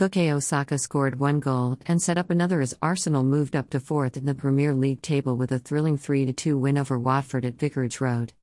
Bukayo Saka scored one goal and set up another as Arsenal moved up to fourth in the Premier League table with a thrilling 3 2 win over Watford at Vicarage Road.